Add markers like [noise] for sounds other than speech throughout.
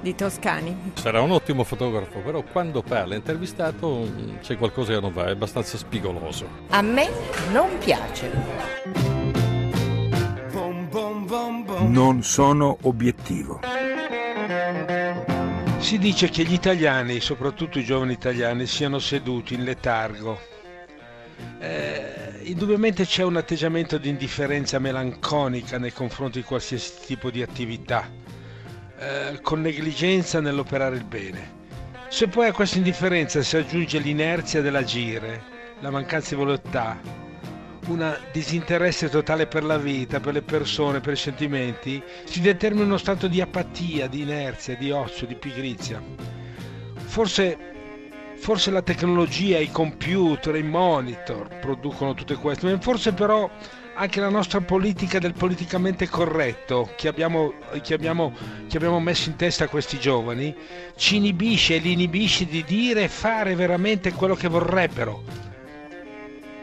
di Toscani. Sarà un ottimo fotografo, però quando parla intervistato c'è qualcosa che non va, è abbastanza spigoloso. A me non piace. Non sono obiettivo. Si dice che gli italiani, soprattutto i giovani italiani, siano seduti in letargo. Eh, indubbiamente c'è un atteggiamento di indifferenza melanconica nei confronti di qualsiasi tipo di attività eh, con negligenza nell'operare il bene. Se poi a questa indifferenza si aggiunge l'inerzia dell'agire, la mancanza di volontà, un disinteresse totale per la vita, per le persone, per i sentimenti, si determina uno stato di apatia, di inerzia, di ozio, di pigrizia. Forse, forse la tecnologia, i computer, i monitor producono tutte queste, forse però anche la nostra politica del politicamente corretto che abbiamo, che abbiamo, che abbiamo messo in testa a questi giovani ci inibisce e li inibisce di dire e fare veramente quello che vorrebbero.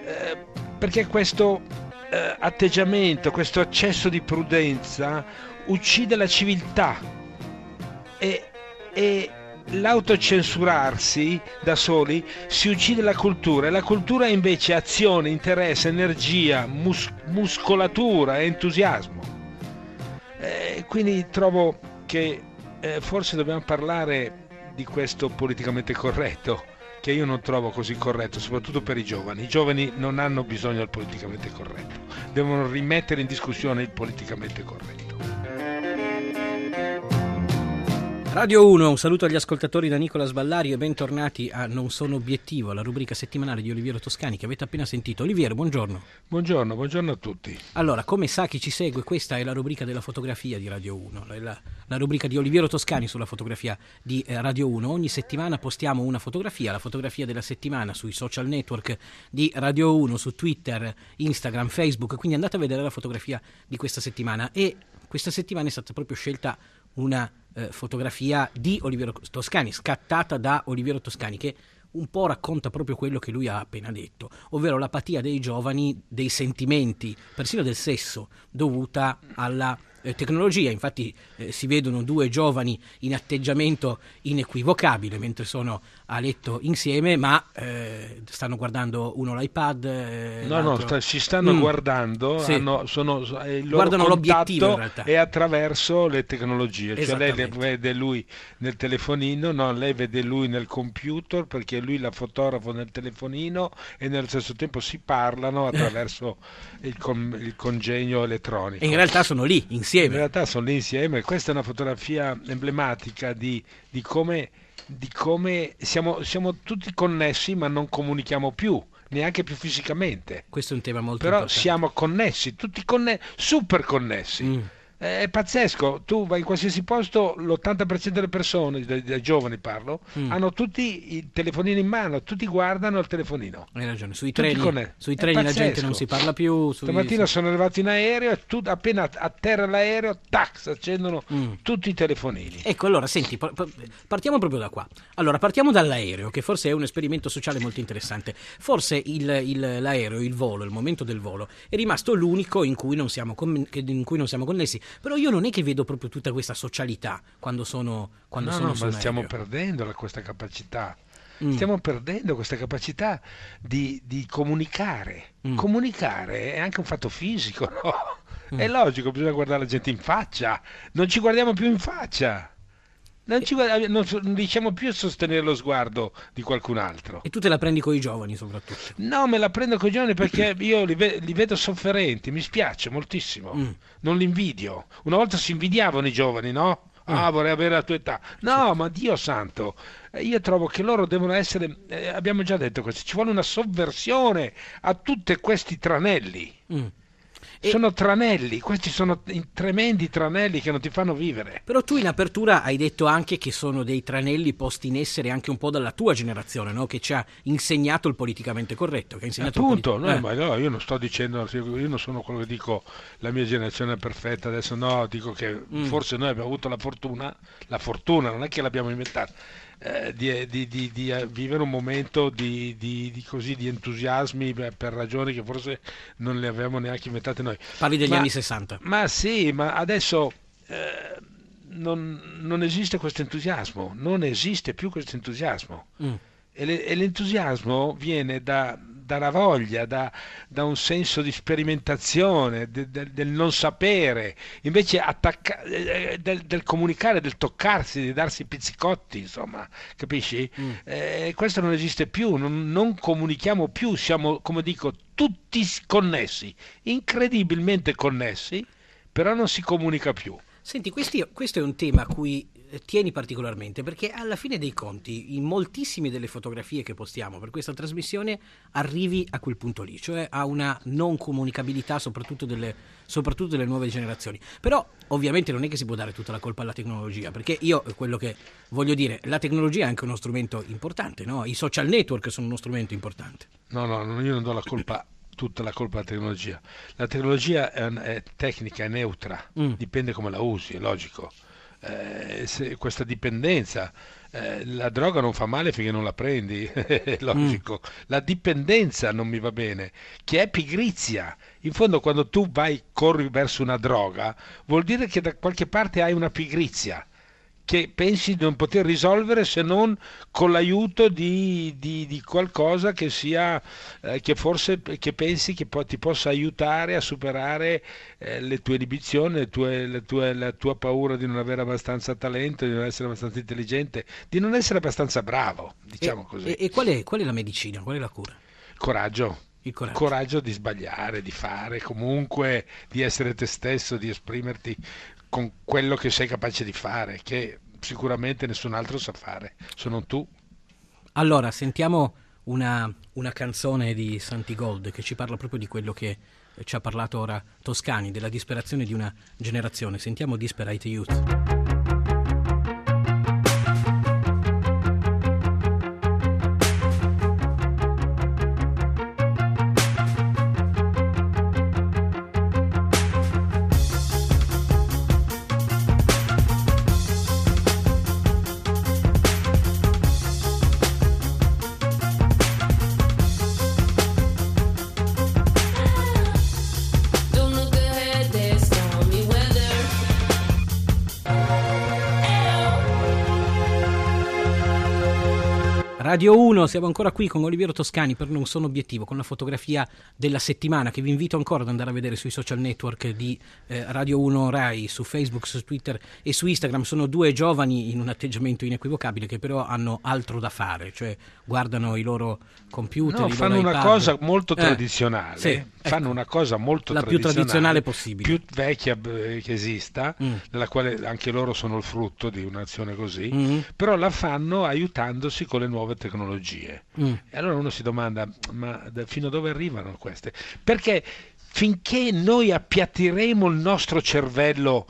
Eh, perché questo eh, atteggiamento, questo eccesso di prudenza uccide la civiltà e, e l'autocensurarsi da soli si uccide la cultura e la cultura è invece azione, interesse, energia, mus- muscolatura, entusiasmo. Eh, quindi trovo che eh, forse dobbiamo parlare di questo politicamente corretto, che io non trovo così corretto, soprattutto per i giovani. I giovani non hanno bisogno del politicamente corretto, devono rimettere in discussione il politicamente corretto. Radio 1, un saluto agli ascoltatori da Nicola Sballari e bentornati a Non sono obiettivo, la rubrica settimanale di Oliviero Toscani che avete appena sentito. Oliviero, buongiorno. Buongiorno, buongiorno a tutti. Allora, come sa chi ci segue, questa è la rubrica della fotografia di Radio 1, la, la rubrica di Oliviero Toscani sulla fotografia di eh, Radio 1. Ogni settimana postiamo una fotografia, la fotografia della settimana sui social network di Radio 1, su Twitter, Instagram, Facebook, quindi andate a vedere la fotografia di questa settimana e questa settimana è stata proprio scelta una eh, fotografia di Oliviero Toscani, scattata da Oliviero Toscani, che un po' racconta proprio quello che lui ha appena detto, ovvero l'apatia dei giovani, dei sentimenti, persino del sesso, dovuta alla eh, tecnologia. Infatti eh, si vedono due giovani in atteggiamento inequivocabile mentre sono a letto insieme, ma eh, stanno guardando uno l'iPad. Eh, no, no, sta, si stanno mm. guardando, sì. hanno, sono, il loro guardano l'obiettivo in realtà. è attraverso le tecnologie, cioè lei vede lui nel telefonino, no, lei vede lui nel computer perché lui la fotografo nel telefonino e nello stesso tempo si parlano [laughs] attraverso il, con, il congegno elettronico. E in realtà sono lì insieme. In realtà sono lì insieme, questa è una fotografia emblematica di, di come di come siamo, siamo tutti connessi ma non comunichiamo più neanche più fisicamente. Questo è un tema molto Però importante. siamo connessi, tutti connessi, super connessi. Mm. È pazzesco, tu vai in qualsiasi posto, l'80% delle persone, dei, dei giovani parlo, mm. hanno tutti il telefonino in mano, tutti guardano il telefonino. Hai ragione, sui treni, sui treni la gente non si parla più. Sui... Stamattina sono arrivato in aereo e tu, appena atterra l'aereo, tac, si accendono mm. tutti i telefonini. Ecco, allora, senti, partiamo proprio da qua. Allora, partiamo dall'aereo, che forse è un esperimento sociale molto interessante. Forse il, il, l'aereo, il volo, il momento del volo, è rimasto l'unico in cui non siamo, in cui non siamo connessi però io non è che vedo proprio tutta questa socialità quando sono quando no, sono no, ma stiamo perdendo questa capacità. Mm. Stiamo perdendo questa capacità di, di comunicare. Mm. Comunicare è anche un fatto fisico, no? Mm. È logico, bisogna guardare la gente in faccia. Non ci guardiamo più in faccia. Non, ci, non, riusciamo più a sostenere lo sguardo di qualcun altro. E tu te la prendi con i giovani soprattutto? No, me la prendo con i giovani perché io li, ve- li vedo sofferenti, mi spiace moltissimo. Mm. Non li invidio. Una volta si invidiavano i giovani, no? Mm. Ah, vorrei avere la tua età. No, ma Dio santo, eh, io trovo che loro devono essere, eh, abbiamo già detto questo, ci vuole una sovversione a tutti questi tranelli. Mm. E... Sono tranelli, questi sono tremendi tranelli che non ti fanno vivere. Però tu in apertura hai detto anche che sono dei tranelli posti in essere anche un po' dalla tua generazione, no? che ci ha insegnato il politicamente corretto. Che Appunto, politi- no, eh. no, io non sto dicendo, io non sono quello che dico la mia generazione è perfetta, adesso no, dico che mm. forse noi abbiamo avuto la fortuna, la fortuna non è che l'abbiamo inventata eh, di, di, di, di, eh, vivere un momento di, così, di entusiasmi per ragioni che forse non le avevamo neanche inventate noi. Parli degli ma, anni 60. Ma sì, ma adesso eh, non, non, esiste questo entusiasmo, non esiste più questo entusiasmo. Mm. E, le, e l'entusiasmo viene da, dalla voglia, da, da, un senso di sperimentazione, de, de, del non sapere, invece attacca, eh, del, del, comunicare, del toccarsi, di darsi pizzicotti, insomma, capisci? Mm. Eh, questo non esiste più, non, non comunichiamo più, siamo, come dico, tutti connessi, incredibilmente connessi, però non si comunica più. Senti, questi, questo è un tema a cui tieni particolarmente perché alla fine dei conti in moltissime delle fotografie che postiamo per questa trasmissione arrivi a quel punto lì, cioè a una non comunicabilità soprattutto delle, soprattutto delle nuove generazioni. Però ovviamente non è che si può dare tutta la colpa alla tecnologia, perché io quello che voglio dire, la tecnologia è anche uno strumento importante, no? i social network sono uno strumento importante. No, no, io non do la colpa tutta la colpa alla tecnologia. La tecnologia è, è tecnica, è neutra, mm. dipende come la usi, è logico eh, questa dipendenza. Eh, la droga non fa male finché non la prendi, [laughs] è logico. Mm. La dipendenza non mi va bene, che è pigrizia. In fondo, quando tu vai, corri verso una droga, vuol dire che da qualche parte hai una pigrizia che pensi di non poter risolvere se non con l'aiuto di, di, di qualcosa che sia eh, che forse che pensi che po- ti possa aiutare a superare eh, le tue inibizioni, le tue, le tue, la tua paura di non avere abbastanza talento, di non essere abbastanza intelligente, di non essere abbastanza bravo, diciamo e, così. E, e qual, è, qual è la medicina? Qual è la cura? Coraggio. Il coraggio. il coraggio. di sbagliare, di fare comunque, di essere te stesso, di esprimerti con quello che sei capace di fare, che sicuramente nessun altro sa fare, sono tu. Allora, sentiamo una, una canzone di Santi Gold che ci parla proprio di quello che ci ha parlato ora Toscani, della disperazione di una generazione. Sentiamo Disperate Youth. Radio 1, siamo ancora qui con Oliviero Toscani per Non Sono Obiettivo, con la fotografia della settimana che vi invito ancora ad andare a vedere sui social network di eh, Radio 1 Rai, su Facebook, su Twitter e su Instagram. Sono due giovani in un atteggiamento inequivocabile che però hanno altro da fare, cioè guardano i loro computer. No, fanno una cosa molto eh, tradizionale. Sì, fanno ecco, una cosa molto la tradizionale, più tradizionale possibile. Più vecchia che esista, mm. nella quale anche loro sono il frutto di un'azione così, mm. però la fanno aiutandosi con le nuove tecnologie. Mm. E allora uno si domanda, ma fino a dove arrivano queste? Perché finché noi appiattiremo il nostro cervello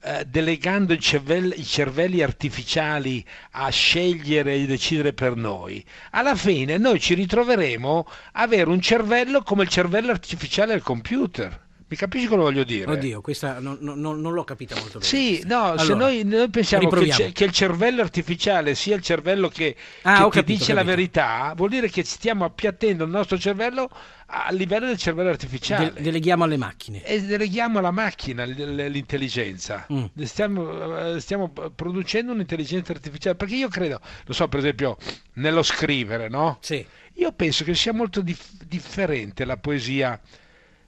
eh, delegando i cervelli, i cervelli, artificiali a scegliere e decidere per noi, alla fine noi ci ritroveremo a avere un cervello come il cervello artificiale del computer. Mi capisci cosa voglio dire? Oddio, questa non, non, non l'ho capita molto bene. Sì, no, allora, se noi, noi pensiamo che, che, il cervello artificiale sia il cervello che, ah, che, che capito, dice la verità, vuol dire che stiamo appiattendo il nostro cervello a livello del cervello artificiale. De- deleghiamo alle macchine. E deleghiamo alla macchina l'intelligenza. Mm. Stiamo, eh, stiamo, producendo un'intelligenza artificiale. Perché io credo, lo so, per esempio, nello scrivere, no? Sì. Io penso che sia molto dif- differente la poesia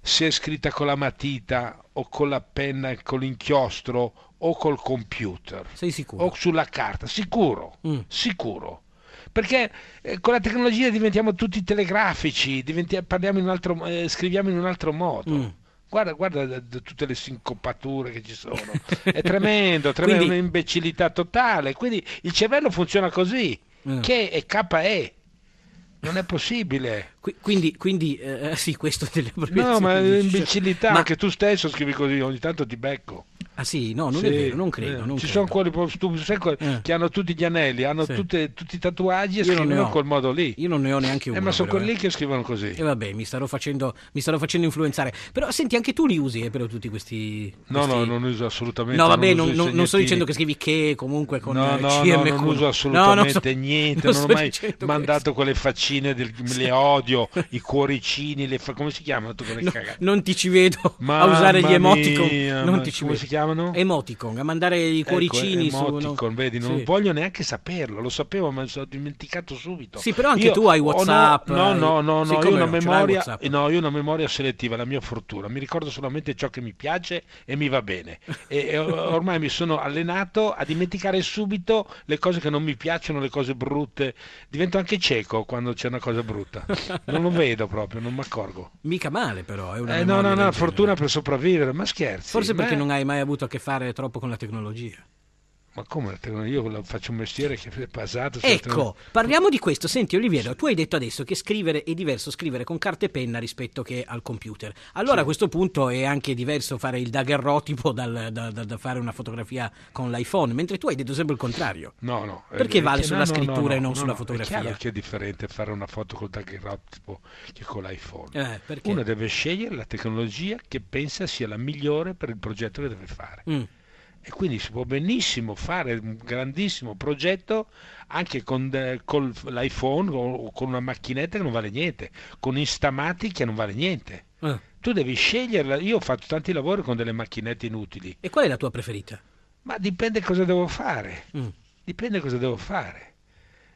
se è scritta con la matita o con la penna, con l'inchiostro o col computer. Sei sicuro? O sulla carta. Sicuro, mm. sicuro perché eh, con la tecnologia diventiamo tutti telegrafici, parliamo in un altro, eh, scriviamo in un altro modo. Mm. Guarda, guarda d- d- tutte le sincopature che ci sono, [laughs] è tremendo, tremendo Quindi... un'imbecillità totale. Quindi il cervello funziona così, mm. che è KE Non è possibile. Qui- quindi, quindi eh, sì, questo delle No, ma è imbecillità, Ma- anche tu stesso scrivi così, ogni tanto ti becco. Ah sì, no, non Sì, è vero, non credo. eh, non Ci credo. sono quelli stupidi, Eh. che hanno tutti gli anelli, hanno Sì. tutte- tutti i tatuaggi e Io scrivono in quel modo lì. Io non ne ho neanche uno. Eh, ma sono quelli eh. che scrivono così. E vabbè, mi starò, facendo, mi starò facendo influenzare. Però senti, anche tu li usi, eh, però tutti questi... No, questi- no, non uso assolutamente. No, vabbè, non, non- non sto dicendo che scrivi che comunque con No, eh, no, CM no, non uso No, assolutamente non so- [laughs] niente, non ho mai mandato quelle faccine, del, [laughs] le odio, i cuoricini, le fa- come si chiamano No, non ti ci vedo a usare gli emoticon. mia, non ma ti ci come si chiamano? Emoticon, a mandare i cuoricini ecco, su. emoticon, no? vedi, non Sì. voglio neanche saperlo, lo sapevo, ma mi sono dimenticato subito. Sì, però anche Io tu hai WhatsApp, No, hai- no, no, Sì, no, io ho una no, memoria, no, io ho una memoria selettiva, la mia fortuna. Mi ricordo solamente ciò che mi piace e mi va bene. E, e ormai mi sono allenato a dimenticare subito le cose che non mi piacciono, le cose brutte. Divento anche cieco quando c'è una cosa brutta. Non lo vedo proprio, non mi accorgo. Mica male, però. È una Eh, no, no, no, fortuna per sopravvivere, ma scherzi. Forse ma- perché non hai mai avuto a che fare troppo con la tecnologia. Ma come? la tecnologia? Io faccio un mestiere che è basato su Ecco, parliamo di questo. Senti, Oliviero, tu hai detto adesso che scrivere è diverso scrivere con carta e penna rispetto che al computer. Allora a questo punto è anche diverso fare il daguerrotipo dal- da, da- da fare una fotografia con l'iPhone, mentre tu hai detto sempre il contrario. No, no. Perché vale sulla no, no, scrittura no, e non no, sulla no, fotografia? È chiaro che è differente fare una foto col daguerrotipo che con l'iPhone. Eh, perché? Uno deve scegliere la tecnologia che pensa sia la migliore per il progetto che deve fare. Mm. E quindi si può benissimo fare un grandissimo progetto anche con de- col- l'iPhone o con una macchinetta che non vale niente, con Instamatic che non vale niente. Eh. Tu devi sceglierla. Io ho fatto tanti lavori con delle macchinette inutili, E qual è la tua preferita? ma dipende cosa devo fare. Mm. Dipende cosa devo fare.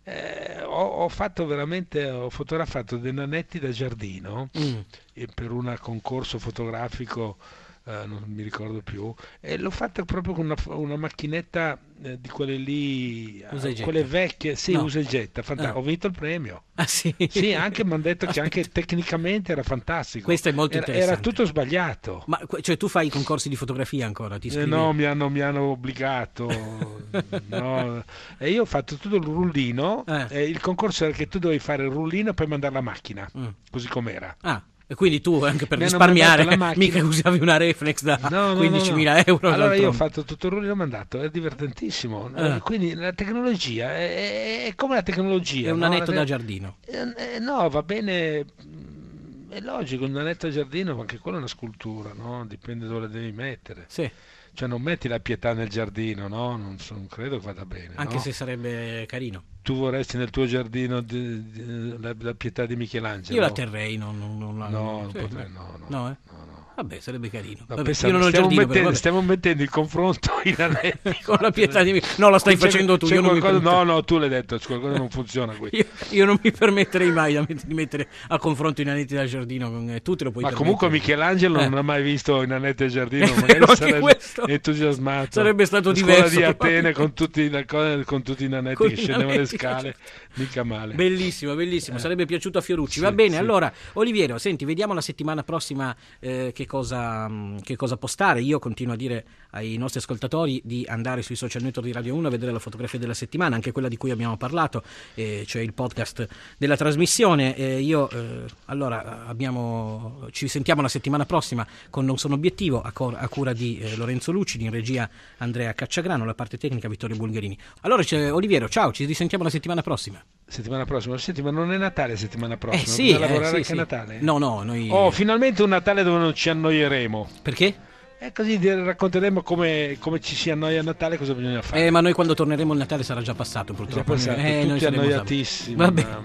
Eh, ho, ho fatto veramente, ho fotografato dei nanetti da giardino Mm. eh, per un concorso fotografico, eh, non mi ricordo più, e l'ho fatto proprio con una, una macchinetta eh, di quelle lì, eh, quelle vecchie, sì, No. usa e getta, fanta- Ah. ho vinto il premio. Ah sì? Sì, anche mi hanno detto che anche tecnicamente era fantastico. Questo è molto era, interessante. era tutto sbagliato. Ma cioè tu fai i concorsi di fotografia ancora? Ti Eh, no, mi hanno, mi hanno obbligato. [laughs] no. E io ho fatto tutto il rullino. Eh. e il concorso era che tu dovevi fare il rullino e poi mandare la macchina, Mm. così com'era. Ah, e quindi tu anche per Mi risparmiare mica usavi una reflex da No, no, no, 15.000 no. euro. Allora io ho d'altronde. fatto tutto il e mandato, è divertentissimo. Eh. Quindi la tecnologia è, è- come la tecnologia. È un anetto La- da giardino. Eh, no, va bene. mm, È logico, un anetto a giardino, ma anche quella è una scultura, no? Dipende dove la devi mettere. Sì, Cioè non metti la pietà nel giardino, no? Non, so- non credo che vada bene. anche no? se sarebbe carino. Tu vorresti nel tuo giardino di- di- la, la pietà di Michelangelo? Io la terrei, non, non, non la- No, sì, potrei, no, no. No, eh? no, no. Vabbè, sarebbe carino. No, Vabbè, pensa- io non ho il stiamo, giardino, però, mettendo, vabbè. stiamo mettendo in confronto i nanetti Con la pietà di No, lo stai C'è- facendo tu, io qualcosa- No, no, tu l'hai detto, qualcosa non funziona qui. [laughs] Io, io non mi permetterei mai di mettere a confronto i nanetti da giardino con eh, tu te lo puoi Ma comunque permettere. Michelangelo Eh. non ha mai visto i nanetti al giardino, È [laughs] magari sarebbe questo. entusiasmato. Sarebbe stato La diverso, Scuola di Atene [laughs] con tutti, la con tutti i nanetti Con che scendevano le scale, mica male. Bellissimo, bellissimo, sarebbe piaciuto a Fiorucci. Sì, Va bene, sì. allora Oliviero, senti, vediamo la settimana prossima eh, che, cosa, mh, che cosa postare. Io continuo a dire ai nostri ascoltatori di andare sui social network di Radio 1 a vedere la fotografia della settimana, anche quella di cui abbiamo parlato, eh, cioè il podcast della trasmissione. Eh, io, eh, allora, abbiamo, ci sentiamo la settimana prossima con Non Sono Obiettivo, a, cor- a cura di eh, Lorenzo Lucidi, in regia Andrea Cacciagrano, la parte tecnica Vittorio Bulgarini. Allora, Oliviero, ciao, ci risentiamo la settimana prossima. Settimana prossima, senti, ma non è Natale settimana prossima? Eh sì, eh, lavorare sì, anche sì. a Natale? No, no, noi... Oh, finalmente un Natale dove non ci annoieremo. Perché? E così di- racconteremo come, come ci si annoia a Natale cosa bisogna fare. Eh, ma noi quando torneremo il Natale sarà già passato Già purtroppo. passato, Eh, noi tutti saremo annoiatissimi. Va bene.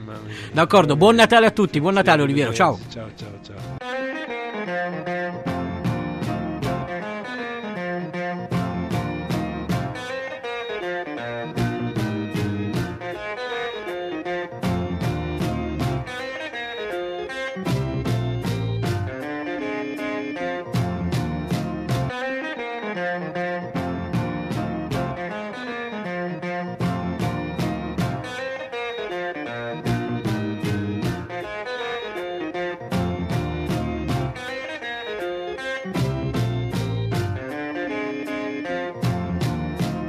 D'accordo, buon Natale a tutti, buon Natale Sì, Oliviero, ciao. Ciao, ciao, ciao.